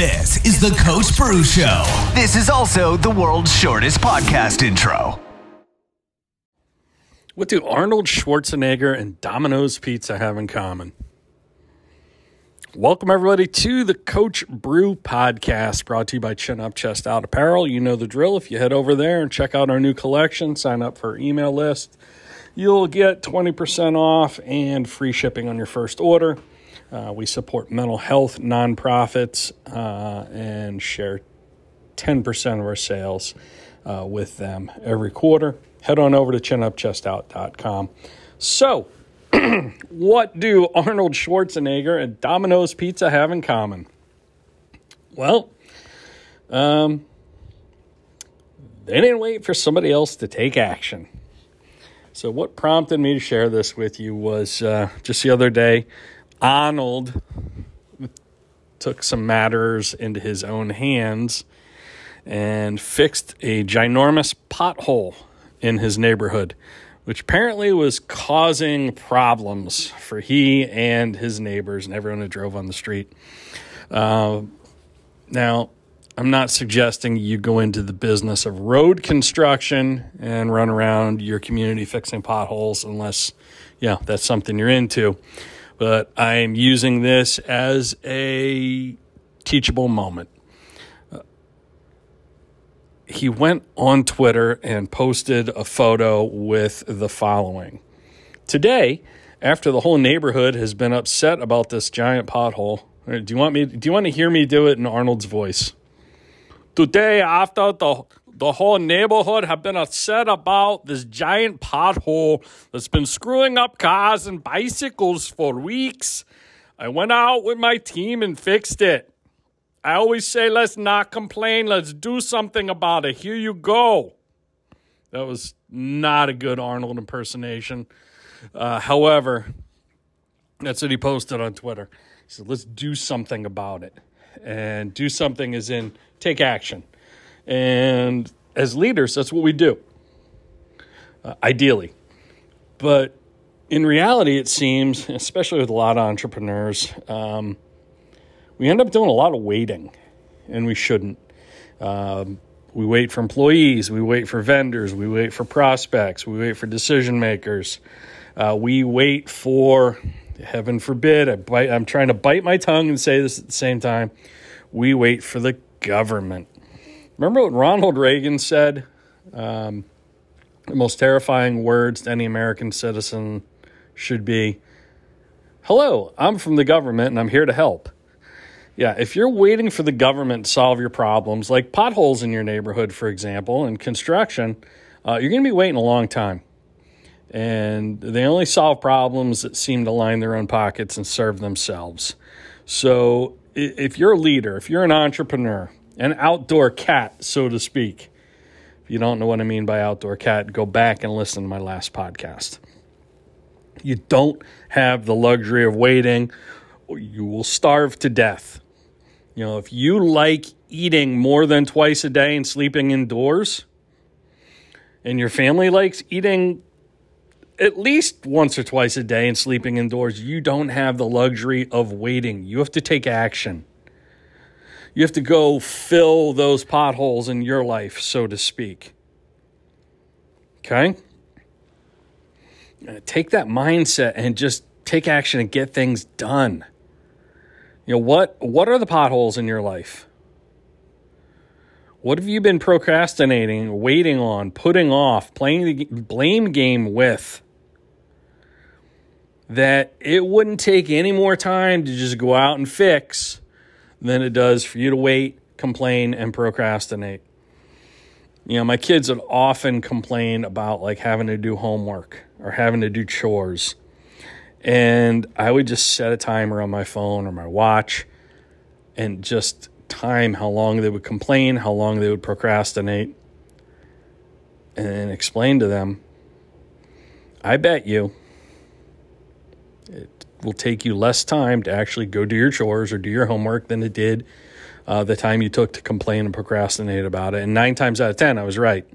This is the Coach Bru Show. This is also the world's shortest podcast intro. What do Arnold Schwarzenegger and Domino's Pizza have in common? Welcome, everybody, to the Coach Bru podcast brought to you by Chin Up Chest Out Apparel. You know the drill. If you head over there and check out our new collection, sign up for our email list, you'll get 20% off and free shipping on your first order. Uh, we support mental health nonprofits uh, and share 10% of our sales uh, with them every quarter. Head on over to chinupchestout.com. So, what do Arnold Schwarzenegger and Domino's Pizza have in common? Well, um, they didn't wait for somebody else to take action. So, what prompted me to share this with you was uh, just the other day. Arnold took some matters into his own hands and fixed a ginormous pothole in his neighborhood, which apparently was causing problems for he and his neighbors and everyone who drove on the street. Uh, now, I'm not suggesting you go into the business of road construction and run around your community fixing potholes unless, yeah, that's something you're into but I am using this as a teachable moment. Uh, he went on Twitter and posted a photo with the following Today, after the whole neighborhood has been upset about this giant pothole, do you want me do you want to hear me do it in Arnold's voice? Today, after the the whole neighborhood have been upset about this giant pothole that's been screwing up cars and bicycles for weeks. I went out with my team and fixed it. I always say, let's not complain, let's do something about it. Here you go. That was not a good Arnold impersonation. Uh, however, that's what he posted on Twitter. He said, let's do something about it. And do something is in take action. And as leaders, that's what we do, uh, ideally. But in reality, it seems, especially with a lot of entrepreneurs, um, we end up doing a lot of waiting, and we shouldn't. Um, we wait for employees, we wait for vendors, we wait for prospects, we wait for decision makers, uh, we wait for, heaven forbid, I bite, I'm trying to bite my tongue and say this at the same time, we wait for the government. Remember what Ronald Reagan said? Um, the most terrifying words to any American citizen should be Hello, I'm from the government and I'm here to help. Yeah, if you're waiting for the government to solve your problems, like potholes in your neighborhood, for example, and construction, uh, you're going to be waiting a long time. And they only solve problems that seem to line their own pockets and serve themselves. So if you're a leader, if you're an entrepreneur, an outdoor cat, so to speak. If you don't know what I mean by outdoor cat, go back and listen to my last podcast. You don't have the luxury of waiting, or you will starve to death. You know, if you like eating more than twice a day and sleeping indoors, and your family likes eating at least once or twice a day and sleeping indoors, you don't have the luxury of waiting. You have to take action. You have to go fill those potholes in your life, so to speak. Okay? Uh, take that mindset and just take action and get things done. You know what what are the potholes in your life? What have you been procrastinating, waiting on, putting off, playing the blame game with? That it wouldn't take any more time to just go out and fix than it does for you to wait, complain, and procrastinate. You know, my kids would often complain about like having to do homework or having to do chores. And I would just set a timer on my phone or my watch and just time how long they would complain, how long they would procrastinate, and explain to them I bet you it will take you less time to actually go do your chores or do your homework than it did uh, the time you took to complain and procrastinate about it. And nine times out of 10, I was right.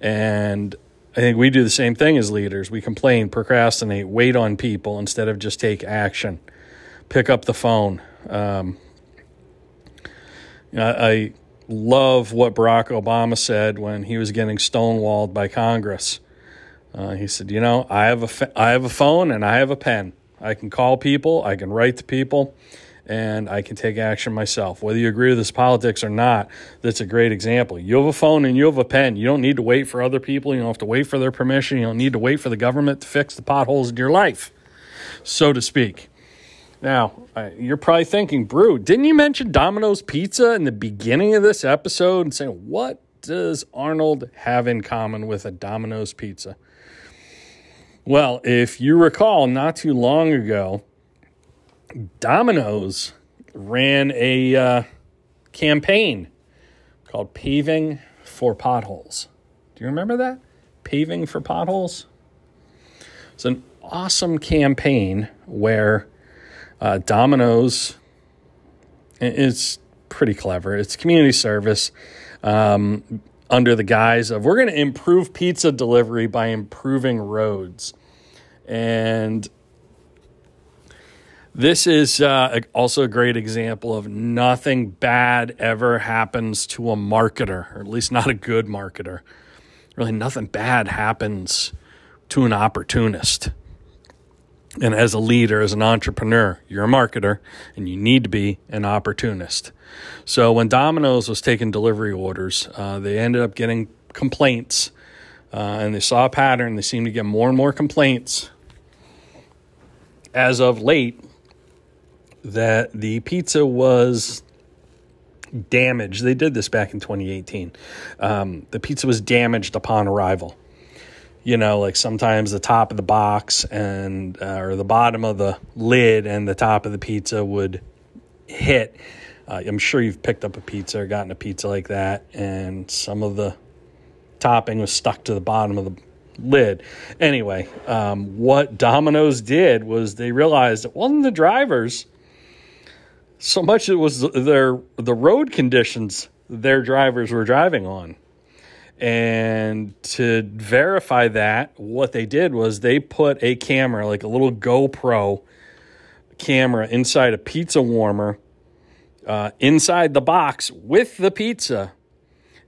And I think we do the same thing as leaders. We complain, procrastinate, wait on people instead of just take action. Pick up the phone. Um, I, love what Barack Obama said when he was getting stonewalled by Congress. Uh, he said, "You know, I have a I have a phone and I have a pen. I can call people, I can write to people, and I can take action myself. Whether you agree with this politics or not, that's a great example. You have a phone and you have a pen. You don't need to wait for other people. You don't have to wait for their permission. You don't need to wait for the government to fix the potholes in your life, so to speak." Now, you're probably thinking, Bru, didn't you mention Domino's Pizza in the beginning of this episode and saying, what does Arnold have in common with a Domino's Pizza? Well, if you recall, not too long ago, Domino's ran a uh, campaign called Paving for Potholes. Do you remember that? Paving for Potholes? It's an awesome campaign where uh, Domino's is pretty clever. It's community service um, under the guise of we're going to improve pizza delivery by improving roads. And this is uh, also a great example of nothing bad ever happens to a marketer, or at least not a good marketer. Really, nothing bad happens to an opportunist. And as a leader, as an entrepreneur, you're a marketer and you need to be an opportunist. So when Domino's was taking delivery orders, uh, they ended up getting complaints uh, and they saw a pattern. They seemed to get more and more complaints as of late that the pizza was damaged. They did this back in 2018. Um, the pizza was damaged upon arrival you know, like sometimes the top of the box and uh, or the bottom of the lid and the top of the pizza would hit. Uh, I'm sure you've picked up a pizza or gotten a pizza like that, and some of the topping was stuck to the bottom of the lid. Anyway, um, what Domino's did was they realized it wasn't the drivers so much it was their the road conditions their drivers were driving on. And to verify that, what they did was they put a camera, like a little GoPro camera, inside a pizza warmer, uh, inside the box with the pizza.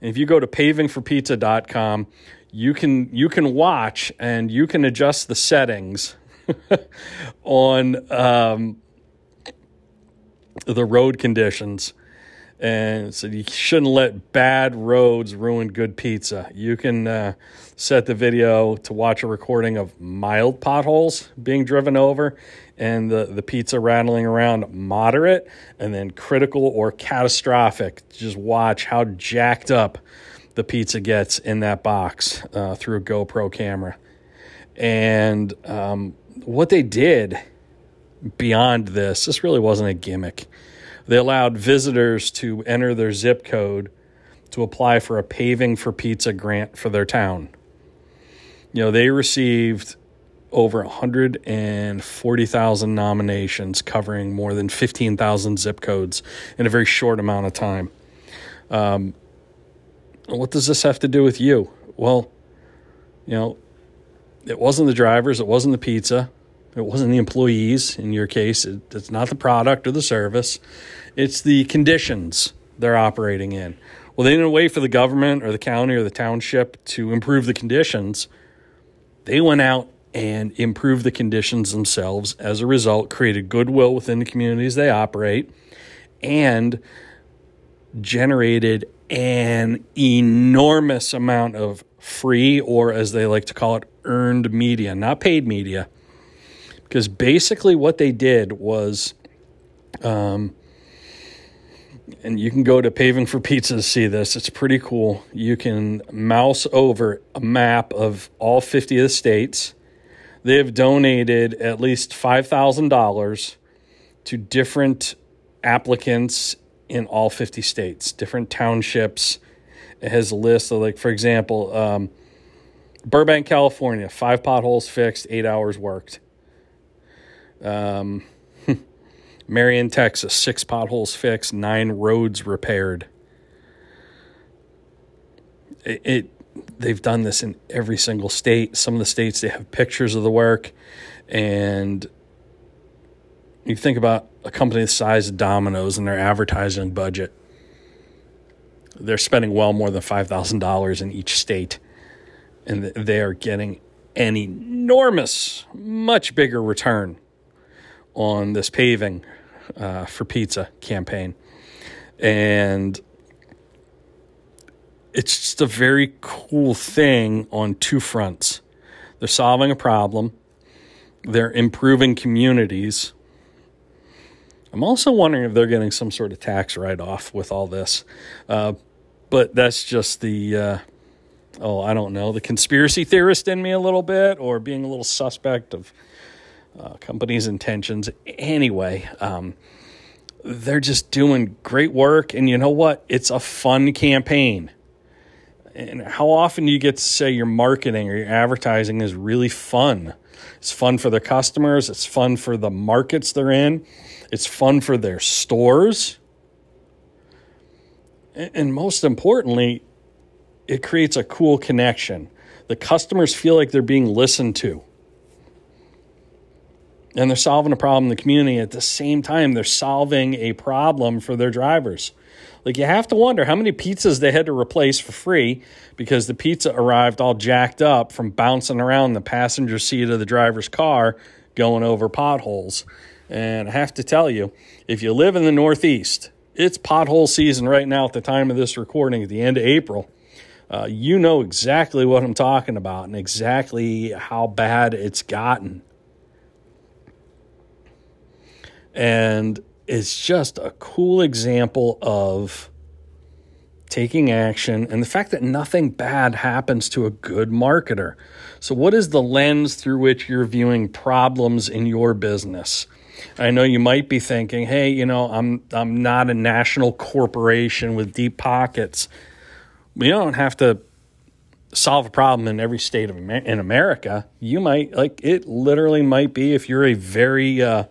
And if you go to pavingforpizza.com, you can you can watch and you can adjust the settings on um, the road conditions and so you shouldn't let bad roads ruin good pizza. You can uh, set the video to watch a recording of mild potholes being driven over and the, the pizza rattling around moderate, and then critical or catastrophic. Just watch how jacked up the pizza gets in that box uh, through a GoPro camera. And um, what they did beyond this, this really wasn't a gimmick they allowed visitors to enter their zip code to apply for a paving for pizza grant for their town. You know, they received over 140,000 nominations covering more than 15,000 zip codes in a very short amount of time. Um, what does this have to do with you? Well, you know, it wasn't the drivers, it wasn't the pizza, it wasn't the employees in your case, it, it's not the product or the service. It's the conditions they're operating in. Well, they didn't wait for the government or the county or the township to improve the conditions. They went out and improved the conditions themselves. As a result, created goodwill within the communities they operate and generated an enormous amount of free, or as they like to call it, earned media, not paid media. Because basically, what they did was um, and you can go to Paving for Pizza to see this. It's pretty cool. You can mouse over a map of all 50 of the states. They have donated at least $5,000 to different applicants in all 50 states, different townships. It has a list of, like, for example, um, Burbank, California, five potholes fixed, eight hours worked. Um, Marion, Texas, six potholes fixed, nine roads repaired. It, it, they've done this in every single state. Some of the states they have pictures of the work, and you think about a company the size of Domino's and their advertising budget. they're spending well more than $5,000 in each state, and they are getting an enormous, much bigger return on this paving uh, for pizza campaign. And it's just a very cool thing on two fronts. They're solving a problem, they're improving communities. I'm also wondering if they're getting some sort of tax write off with all this. Uh, but that's just the, uh, oh, I don't know, the conspiracy theorist in me a little bit or being a little suspect of uh, companies' intentions. Anyway, um, they're just doing great work. And you know what? It's a fun campaign. And how often do you get to say your marketing or your advertising is really fun? It's fun for their customers, it's fun for the markets they're in, it's fun for their stores. And most importantly, it creates a cool connection. The customers feel like they're being listened to and they're solving a problem in the community at the same time they're solving a problem for their drivers. Like you have to wonder how many pizzas they had to replace for free because the pizza arrived all jacked up from bouncing around the passenger seat of the driver's car going over potholes. And i have to tell you if you live in the northeast it's pothole season right now at the time of this recording at the end of april. Uh, you know exactly what i'm talking about and exactly how bad it's gotten and it's just a cool example of taking action and the fact that nothing bad happens to a good marketer. So, what is the lens through which you're viewing problems in your business? I know you might be thinking, "Hey, you know, I'm I'm not a national corporation with deep pockets. We don't have to solve a problem in every state of in America. You might like it. Literally, might be if you're a very uh,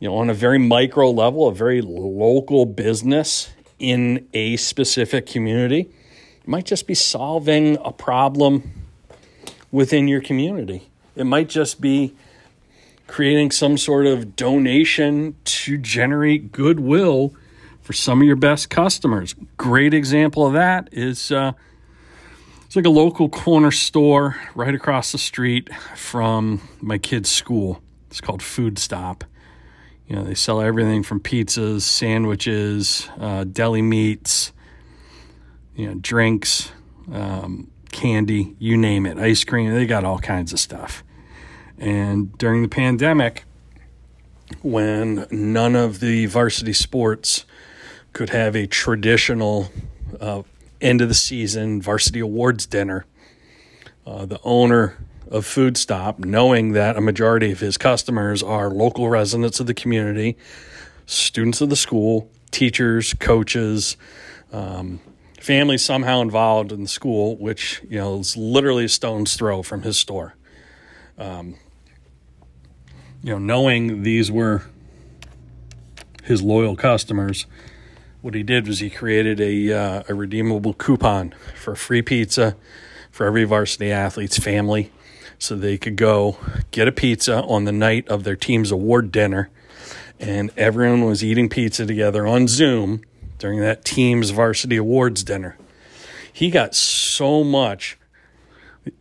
you know, on a very micro level, a very local business in a specific community. It might just be solving a problem within your community. It might just be creating some sort of donation to generate goodwill for some of your best customers. Great example of that is uh, it's like a local corner store right across the street from my kid's school. It's called Food Stop. You know, they sell everything from pizzas, sandwiches, uh, deli meats, you know, drinks, um, candy, you name it, ice cream. They got all kinds of stuff. And during the pandemic, when none of the varsity sports could have a traditional uh, end of the season varsity awards dinner, uh, the owner of Food Stop, knowing that a majority of his customers are local residents of the community, students of the school, teachers, coaches, um, families somehow involved in the school, which you know is literally a stone's throw from his store. Um, you know, knowing these were his loyal customers, what he did was he created a uh, a redeemable coupon for free pizza for every varsity athlete's family so they could go get a pizza on the night of their team's award dinner. And everyone was eating pizza together on Zoom during that team's varsity awards dinner. He got so much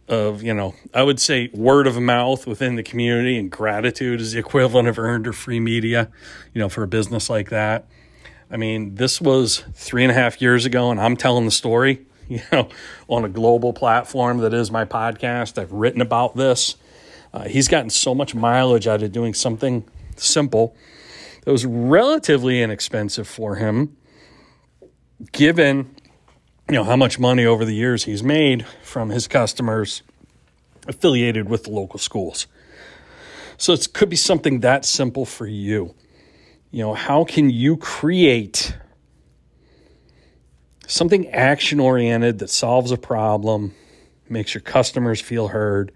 of, you know, I would say word of mouth within the community, and gratitude is the equivalent of earned or free media, you know, for a business like that. I mean, this was three and a half years ago, and I'm telling the story. you know, on a global platform that is my podcast. I've written about this. Uh, he's gotten so much mileage out of doing something simple that was relatively inexpensive for him, given you know how much money over the years he's made from his customers affiliated with the local schools. So it could be something that simple for you. You know, how can you create something action oriented that solves a problem, makes your customers feel heard,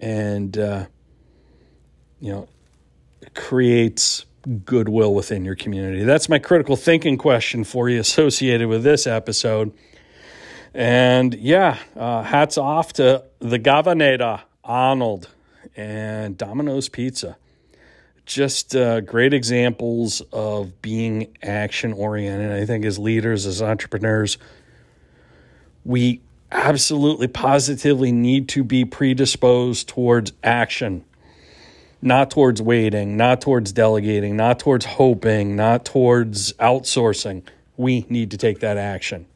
and uh, you know creates goodwill within your community. That's my critical thinking question for you associated with this episode. And yeah, uh, hats off to the Governor Arnold and Domino's Pizza. Just uh, great examples of being action oriented. I think as leaders, as entrepreneurs, we absolutely positively need to be predisposed towards action, not towards waiting, not towards delegating, not towards hoping, not towards outsourcing. We need to take that action.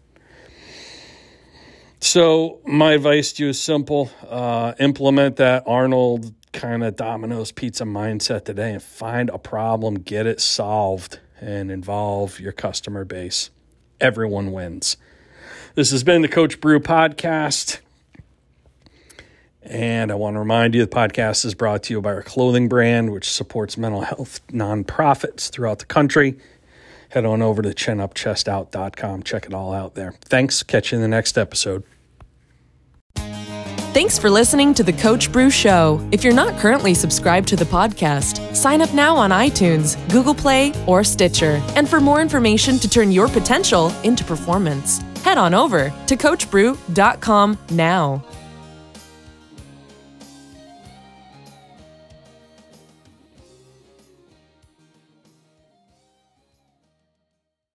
So, my advice to you is simple uh, implement that Arnold kind of Domino's pizza mindset today and find a problem, get it solved, and involve your customer base. Everyone wins. This has been the Coach Bru podcast. And I want to remind you the podcast is brought to you by our clothing brand, which supports mental health nonprofits throughout the country. Head on over to chinupchestout.com. Check it all out there. Thanks. Catch you in the next episode. Thanks for listening to the Coach Bru Show. If you're not currently subscribed to the podcast, sign up now on iTunes, Google Play, or Stitcher. And for more information to turn your potential into performance, head on over to coachbru.com now.